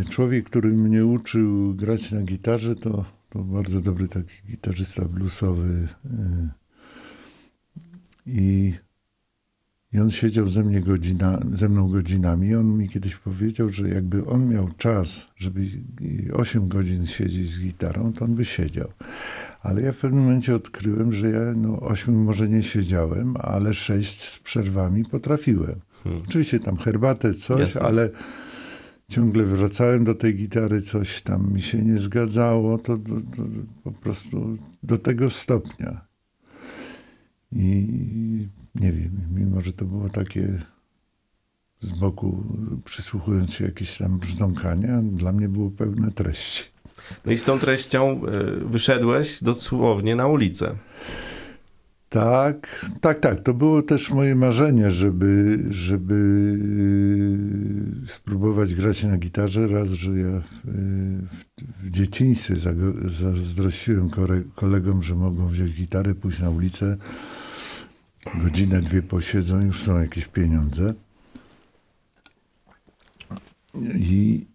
człowiek, który mnie uczył grać na gitarze, to, to bardzo dobry taki gitarzysta bluesowy. Yy, I i on siedział ze, mnie godzina, ze mną godzinami. I on mi kiedyś powiedział, że jakby on miał czas, żeby 8 godzin siedzieć z gitarą, to on by siedział. Ale ja w pewnym momencie odkryłem, że ja no, 8 może nie siedziałem, ale 6 z przerwami potrafiłem. Hmm. Oczywiście tam herbatę, coś, Jasne. ale ciągle wracałem do tej gitary, coś tam mi się nie zgadzało, to, to, to po prostu do tego stopnia. I nie wiem, mimo że to było takie z boku, przysłuchując się jakieś tam brzdąkania, dla mnie było pełne treści. No i z tą treścią e, wyszedłeś dosłownie na ulicę. Tak, tak, tak. To było też moje marzenie, żeby, żeby e, spróbować grać na gitarze. Raz, że ja w, w, w dzieciństwie zazdrościłem kolegom, że mogą wziąć gitarę, pójść na ulicę godzinę, dwie posiedzą, już są jakieś pieniądze. I,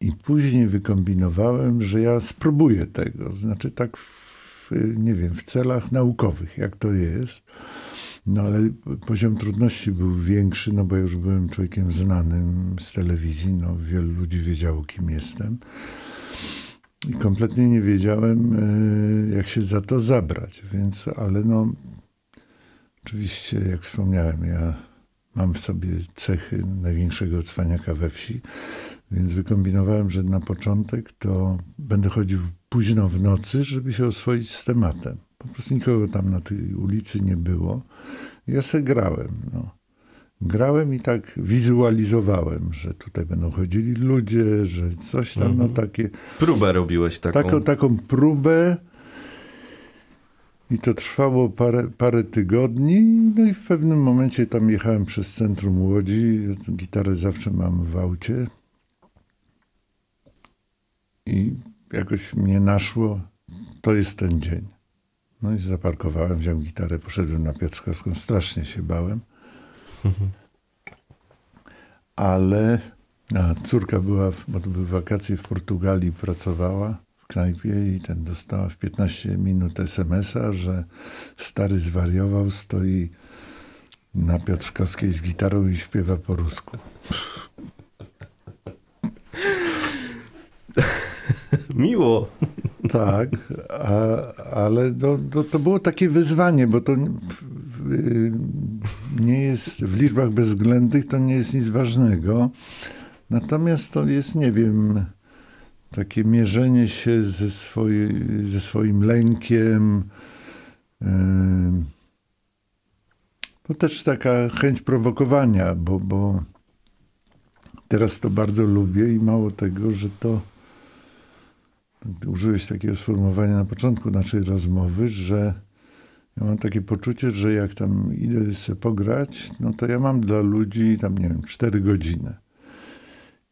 I później wykombinowałem, że ja spróbuję tego. Znaczy tak, w, nie wiem, w celach naukowych, jak to jest. No ale poziom trudności był większy, no bo już byłem człowiekiem znanym z telewizji, no wielu ludzi wiedziało, kim jestem. I kompletnie nie wiedziałem, e, jak się za to zabrać, więc, ale no, oczywiście, jak wspomniałem, ja mam w sobie cechy największego cwaniaka we wsi, więc wykombinowałem, że na początek to będę chodził późno w nocy, żeby się oswoić z tematem. Po prostu nikogo tam na tej ulicy nie było. Ja se grałem. No. Grałem i tak wizualizowałem, że tutaj będą chodzili ludzie, że coś tam, no Mhm. takie... Próbę robiłeś taką. Taką, taką próbę i to trwało parę, parę tygodni. No i w pewnym momencie tam jechałem przez centrum Łodzi. Gitarę zawsze mam w aucie. I jakoś mnie naszło, to jest ten dzień. No i zaparkowałem, wziąłem gitarę, poszedłem na Piotrkowską. Strasznie się bałem. Ale a, córka była, w, bo to były wakacje w Portugalii, pracowała w knajpie i ten dostała w 15 minut SMS-a, że stary zwariował, stoi na Piotrkowskiej z gitarą i śpiewa po rusku. Miło. Tak, a, ale to, to, to było takie wyzwanie, bo to nie jest w liczbach bezwzględnych, to nie jest nic ważnego. Natomiast to jest, nie wiem, takie mierzenie się ze, ze swoim lękiem. em, To też taka chęć prowokowania, bo, bo teraz to bardzo lubię i mało tego, że to użyłeś takiego sformułowania na początku naszej rozmowy, że ja mam takie poczucie, że jak tam idę sobie pograć, no to ja mam dla ludzi tam, nie wiem, 4 godziny.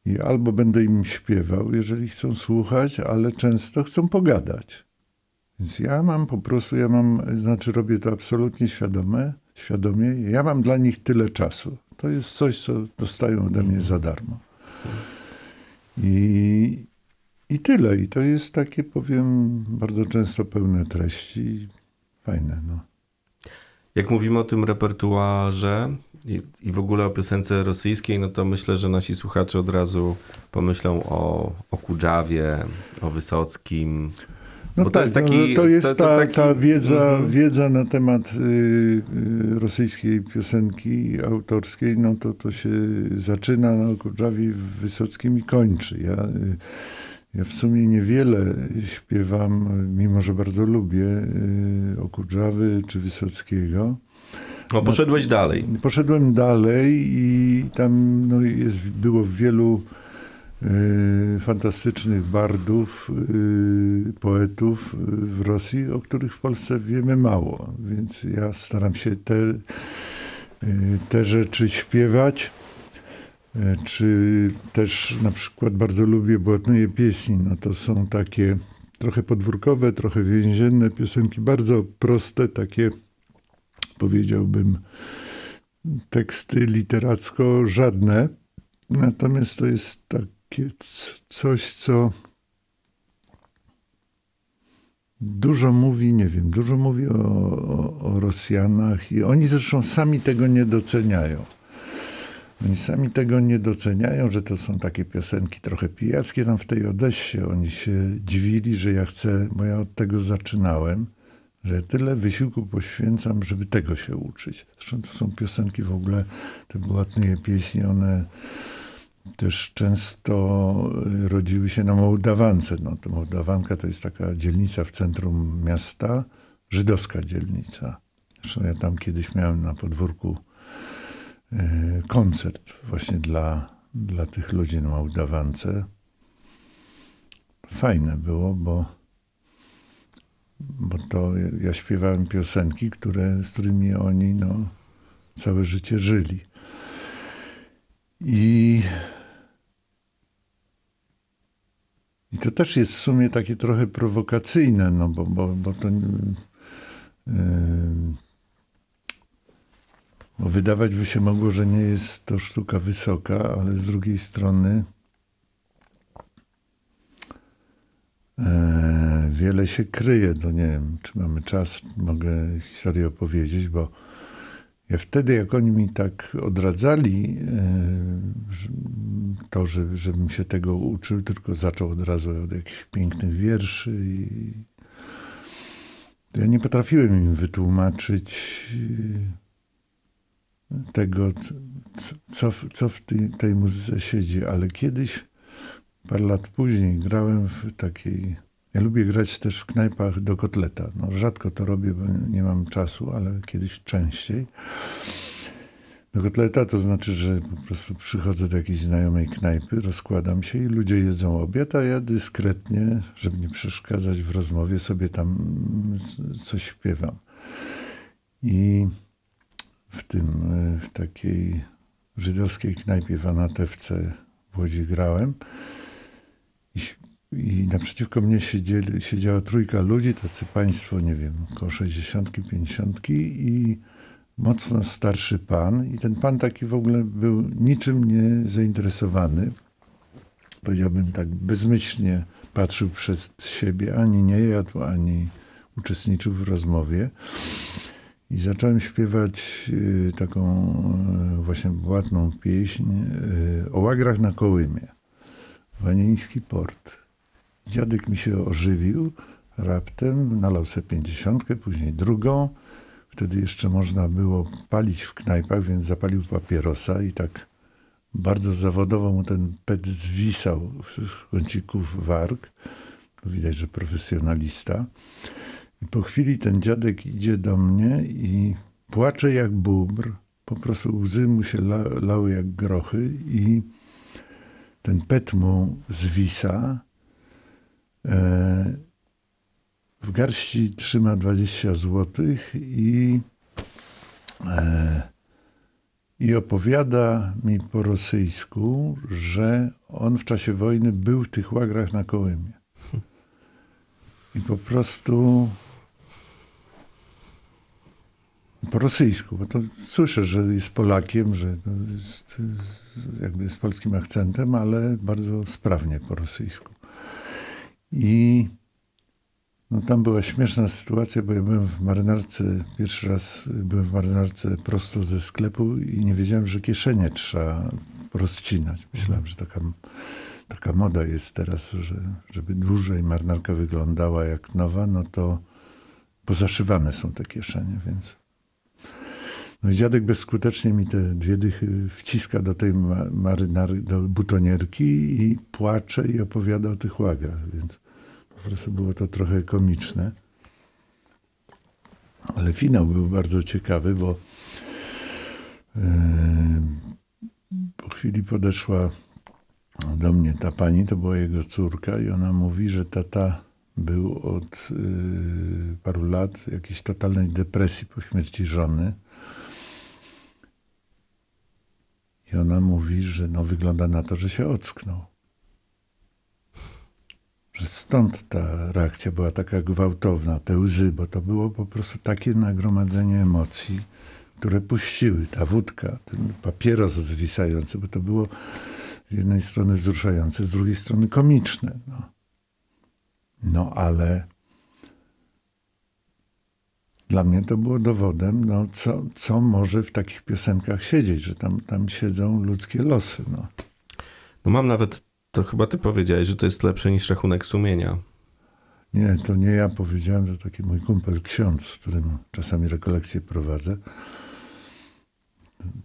I albo będę im śpiewał, jeżeli chcą słuchać, ale często chcą pogadać. Więc ja mam po prostu, ja mam, znaczy robię to absolutnie świadome, świadomie, ja mam dla nich tyle czasu. To jest coś, co dostają ode mnie za darmo. I, i tyle. I to jest takie, powiem, bardzo często pełne treści. Fajne, no. Jak mówimy o tym repertuarze i, i w ogóle o piosence rosyjskiej, no to myślę, że nasi słuchacze od razu pomyślą o, o Kudżawie, o Wysockim. No Bo tak, to jest taki- no, to jest to- to ta, taki- ta wiedza, Mhm. wiedza na temat y, y, rosyjskiej piosenki autorskiej, no to to się zaczyna na Kudżawie Wysockim i kończy. Ja, y, ja w sumie niewiele śpiewam, mimo że bardzo lubię y, o Kudżawy czy Wysockiego. No, poszedłeś dalej. Poszedłem dalej i tam no, jest, było wielu y, fantastycznych bardów, y, poetów y, w Rosji, o których w Polsce wiemy mało. Więc ja staram się te, y, te rzeczy śpiewać. Y, Czy też na przykład bardzo lubię błotne pieśni. No to są takie trochę podwórkowe, trochę więzienne piosenki, bardzo proste, takie powiedziałbym teksty literacko żadne. Natomiast to jest takie coś, co dużo mówi, nie wiem, dużo mówi o, o, o Rosjanach i oni zresztą sami tego nie doceniają. Oni sami tego nie doceniają, że to są takie piosenki trochę pijackie tam w tej Odessie. Oni się dziwili, że ja chcę, bo ja od tego zaczynałem, że tyle wysiłku poświęcam, żeby tego się uczyć. Zresztą to są piosenki w ogóle, te błatne pieśni, one też często y, rodziły się na Mołdawance. No, to Mołdawanka to jest taka dzielnica w centrum miasta, żydowska dzielnica. Zresztą ja tam kiedyś miałem na podwórku koncert właśnie dla, dla tych ludzi na Mołdawance. Fajne było, bo bo to ja- śpiewałem piosenki, które, z którymi oni no, całe życie żyli. I, I to też jest w sumie takie trochę prowokacyjne, no bo, bo, bo to no, wydawać by się mogło, że nie jest to sztuka wysoka, ale z drugiej strony e, wiele się kryje. To nie wiem, czy mamy czas, mogę historię opowiedzieć, bo ja wtedy, jak oni mi tak odradzali, e, to, że, żebym się tego uczył, tylko zaczął od razu od jakichś pięknych wierszy. I ja nie potrafiłem im wytłumaczyć tego, co, co w tej, tej muzyce siedzi, ale kiedyś, parę lat później, grałem w takiej ja lubię grać też w knajpach do kotleta. No, rzadko to robię, bo nie mam czasu, ale kiedyś częściej. Do kotleta to znaczy, że po prostu przychodzę do jakiejś znajomej knajpy, rozkładam się i ludzie jedzą obiad, a ja dyskretnie, żeby nie przeszkadzać w rozmowie, sobie tam coś śpiewam. I w tym, w takiej żydowskiej knajpie w Anatewce w Łodzi grałem i i naprzeciwko mnie siedzieli, siedziała trójka ludzi, tacy państwo, nie wiem, około 60, 50 i mocno starszy pan. I ten pan taki w ogóle był niczym nie zainteresowany. Powiedziałbym tak bezmyślnie patrzył przed siebie, ani nie jadł, ani uczestniczył w rozmowie. I zacząłem śpiewać y, taką y, właśnie ładną pieśń y, o łagrach na Kołymie. Wanieński port. Dziadek mi się ożywił raptem, nalał sobie pięćdziesiątkę, później drugą. Wtedy jeszcze można było palić w knajpach, więc zapalił papierosa i tak bardzo zawodowo mu ten pet zwisał z kącików warg. Widać, że profesjonalista. Po chwili ten dziadek idzie do mnie i płacze jak bubr. Po prostu łzy mu się la, lały jak grochy i ten pet mu zwisa E, w garści trzyma 20 złotych i, e, i opowiada mi po rosyjsku, że on w czasie wojny był w tych łagrach na Kołymie. I po prostu po rosyjsku, bo to słyszę, że jest Polakiem, że jest jakby z polskim akcentem, ale bardzo sprawnie po rosyjsku. I no, tam była śmieszna sytuacja, bo ja byłem w marynarce, pierwszy raz byłem w marynarce prosto ze sklepu i nie wiedziałem, że kieszenie trzeba rozcinać. Myślałem, że taka, taka moda jest teraz, że żeby dłużej marynarka wyglądała jak nowa, no to pozaszywane są te kieszenie, więc... No i dziadek bezskutecznie mi te dwie dychy wciska do tej marynary, do butonierki i płacze i opowiada o tych łagrach, więc po prostu było to trochę komiczne. Ale finał był bardzo ciekawy, bo po chwili podeszła do mnie ta pani, to była jego córka, i ona mówi, że tata był od yy, paru lat jakiejś totalnej depresji po śmierci żony. I ona mówi, że no, wygląda na to, że się ocknął że stąd ta reakcja była taka gwałtowna, te łzy, bo to było po prostu takie nagromadzenie emocji, które puściły. Ta wódka, ten papieros zwisający, bo to było z jednej strony wzruszające, z drugiej strony komiczne. No, no ale dla mnie to było dowodem, no, co, co może w takich piosenkach siedzieć, że tam, tam siedzą ludzkie losy. No. no mam nawet to chyba ty powiedziałeś, że to jest lepsze niż rachunek sumienia. Nie, to nie ja powiedziałem, to taki mój kumpel ksiądz, z którym czasami rekolekcje prowadzę.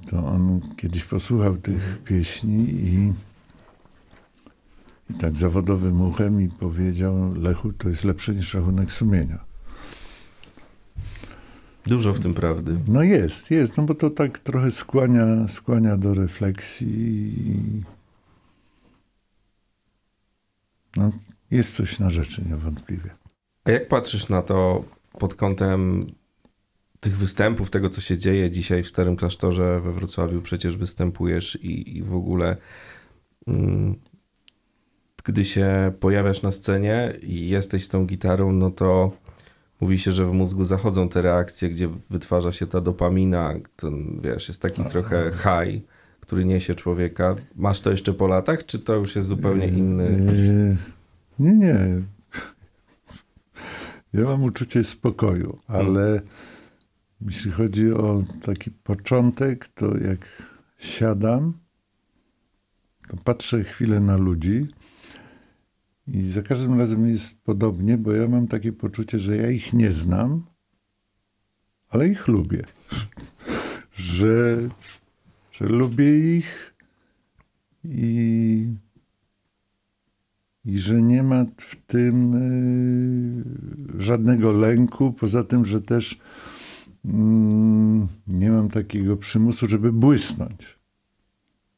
To on kiedyś posłuchał tych pieśni i, i tak zawodowym uchem i powiedział, Lechu, to jest lepsze niż rachunek sumienia. Dużo w tym prawdy. No jest, jest, no bo to tak trochę skłania, skłania do refleksji no, jest coś na rzeczy niewątpliwie. A jak patrzysz na to pod kątem tych występów, tego co się dzieje dzisiaj w Starym Klasztorze we Wrocławiu, przecież występujesz i, i w ogóle mm, gdy się pojawiasz na scenie i jesteś z tą gitarą, no to Mówi się, że w mózgu zachodzą te reakcje, gdzie wytwarza się ta dopamina, ten, wiesz, jest taki trochę high, który niesie człowieka. Masz to jeszcze po latach, czy to już jest zupełnie inny? Nie, nie. Ja mam uczucie spokoju, ale jeśli chodzi o taki początek, to jak siadam, to patrzę chwilę na ludzi i za każdym razem jest podobnie, bo ja mam takie poczucie, że ja ich nie znam, ale ich lubię. że, że lubię ich i, i że nie ma w tym y, żadnego lęku, poza tym, że też mm, nie mam takiego przymusu, żeby błysnąć.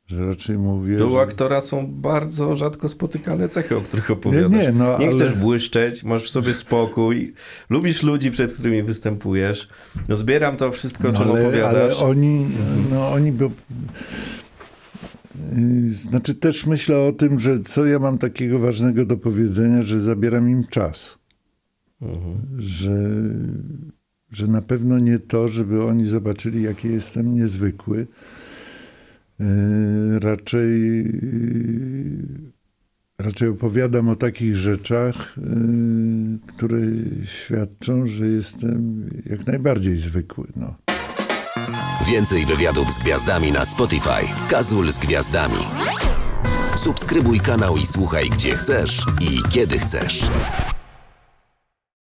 Że raczej mówię. To u że... aktora są bardzo rzadko spotykane cechy, o których opowiadasz. Nie, nie, no, ale- chcesz błyszczeć, masz w sobie spokój, lubisz ludzi, przed którymi występujesz. No zbieram to wszystko, o czym ale, ale opowiadasz. oni, no oni bo, yy, znaczy też myślę o tym, że co ja mam takiego ważnego do powiedzenia, że zabieram im czas. Mhm. Że, że na pewno nie to, żeby oni zobaczyli, jaki jestem niezwykły. Yy, raczej, yy, raczej opowiadam o takich rzeczach, yy, które świadczą, że jestem jak najbardziej zwykły. No. Więcej wywiadów z gwiazdami na Spotify. Kazul z gwiazdami. Subskrybuj kanał i słuchaj gdzie chcesz i kiedy chcesz.